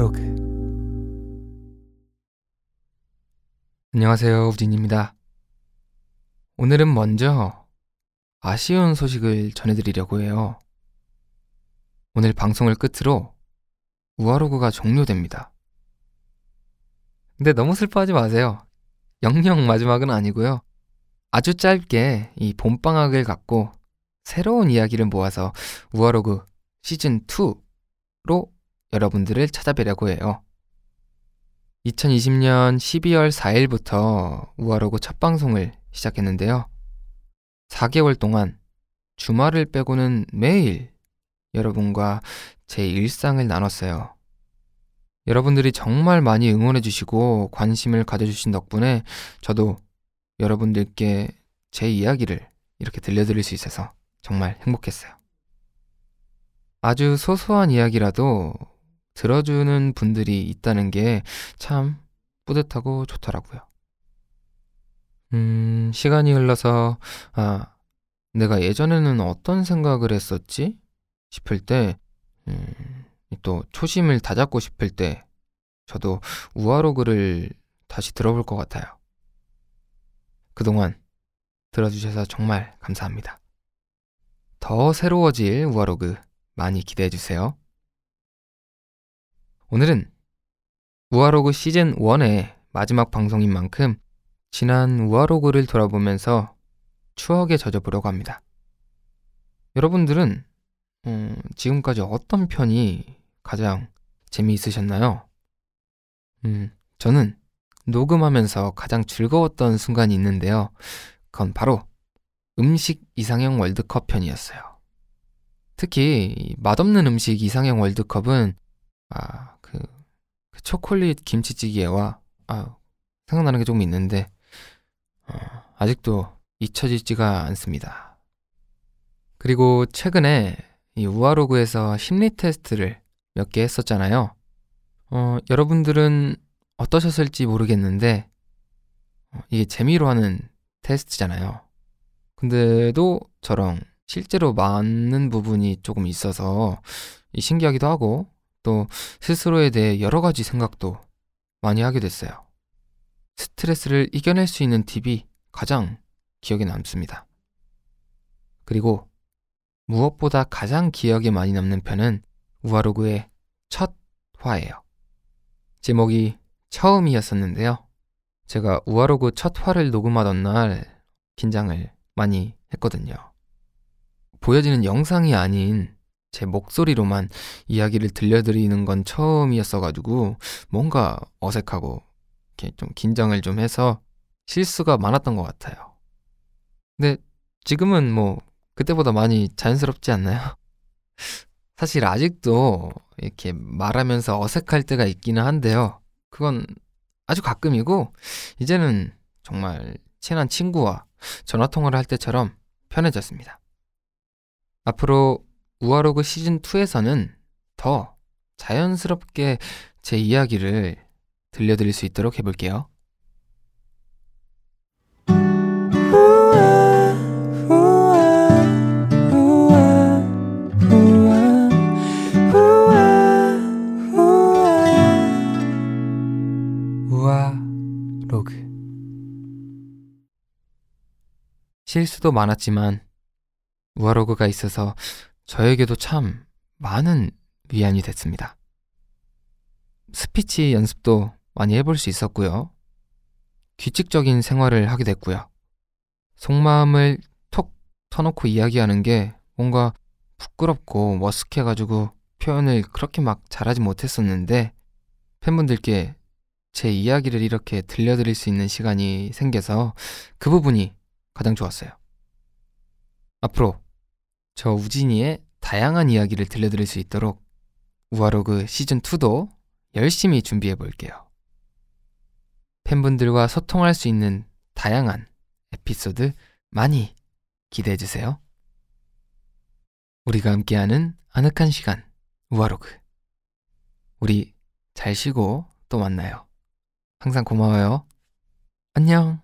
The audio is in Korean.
카로그. 안녕하세요 우진입니다. 오늘은 먼저 아쉬운 소식을 전해드리려고 해요. 오늘 방송을 끝으로 우아로그가 종료됩니다. 근데 너무 슬퍼하지 마세요. 영영 마지막은 아니고요. 아주 짧게 이 봄방학을 갖고 새로운 이야기를 모아서 우아로그 시즌2로 여러분들을 찾아뵈려고 해요. 2020년 12월 4일부터 우아로그 첫 방송을 시작했는데요. 4개월 동안 주말을 빼고는 매일 여러분과 제 일상을 나눴어요. 여러분들이 정말 많이 응원해주시고 관심을 가져주신 덕분에 저도 여러분들께 제 이야기를 이렇게 들려드릴 수 있어서 정말 행복했어요. 아주 소소한 이야기라도 들어주는 분들이 있다는 게 참 뿌듯하고 좋더라고요. 음, 시간이 흘러서, 아, 내가 예전에는 어떤 생각을 했었지? 싶을 때, 음, 또 초심을 다잡고 싶을 때, 저도 우아로그를 다시 들어볼 것 같아요. 그동안 들어주셔서 정말 감사합니다. 더 새로워질 우아로그 많이 기대해주세요. 오늘은 우아로그 시즌 1의 마지막 방송인 만큼 지난 우아로그를 돌아보면서 추억에 젖어보려고 합니다. 여러분들은 음, 지금까지 어떤 편이 가장 재미있으셨나요? 음, 저는 녹음하면서 가장 즐거웠던 순간이 있는데요. 그건 바로 음식 이상형 월드컵 편이었어요. 특히 맛없는 음식 이상형 월드컵은 아, 그, 그 초콜릿 김치찌개와 아, 생각나는 게 조금 있는데 어, 아직도 잊혀지지가 않습니다. 그리고 최근에 이 우아로그에서 심리 테스트를 몇 개 했었잖아요. 어, 여러분들은 어떠셨을지 모르겠는데 어, 이게 재미로 하는 테스트잖아요. 근데도 저랑 실제로 맞는 부분이 조금 있어서 신기하기도 하고 또 스스로에 대해 여러 가지 생각도 많이 하게 됐어요. 스트레스를 이겨낼 수 있는 팁이 가장 기억에 남습니다. 그리고 무엇보다 가장 기억에 많이 남는 편은 우아로그의 첫 화예요. 제목이 처음이었었는데요. 제가 우아로그 첫 화를 녹음하던 날 긴장을 많이 했거든요. 보여지는 영상이 아닌 제 목소리로만 이야기를 들려드리는 건 처음이었어가지고 뭔가 어색하고 이렇게 좀 긴장을 좀 해서 실수가 많았던 것 같아요. 근데 지금은 뭐 그때보다 많이 자연스럽지 않나요? 사실 아직도 이렇게 말하면서 어색할 때가 있기는 한데요. 그건 아주 가끔이고 이제는 정말 친한 친구와 전화 통화를 할 때처럼 편해졌습니다. 앞으로 우아로그 시즌2에서는 더 자연스럽게 제 이야기를 들려드릴 수 있도록 해볼게요. 우아로그 실수도 많았지만 우아로그가 있어서 저에게도 참 많은 위안이 됐습니다. 스피치 연습도 많이 해볼 수 있었고요. 규칙적인 생활을 하게 됐고요. 속마음을 톡 터놓고 이야기하는 게 뭔가 부끄럽고 머쓱해가지고 표현을 그렇게 막 잘하지 못했었는데 팬분들께 제 이야기를 이렇게 들려드릴 수 있는 시간이 생겨서 그 부분이 가장 좋았어요. 앞으로 저 우진이의 다양한 이야기를 들려드릴 수 있도록 우아로그 시즌2도 열심히 준비해 볼게요. 팬분들과 소통할 수 있는 다양한 에피소드 많이 기대해 주세요. 우리가 함께하는 아늑한 시간, 우아로그. 우리 잘 쉬고 또 만나요. 항상 고마워요. 안녕.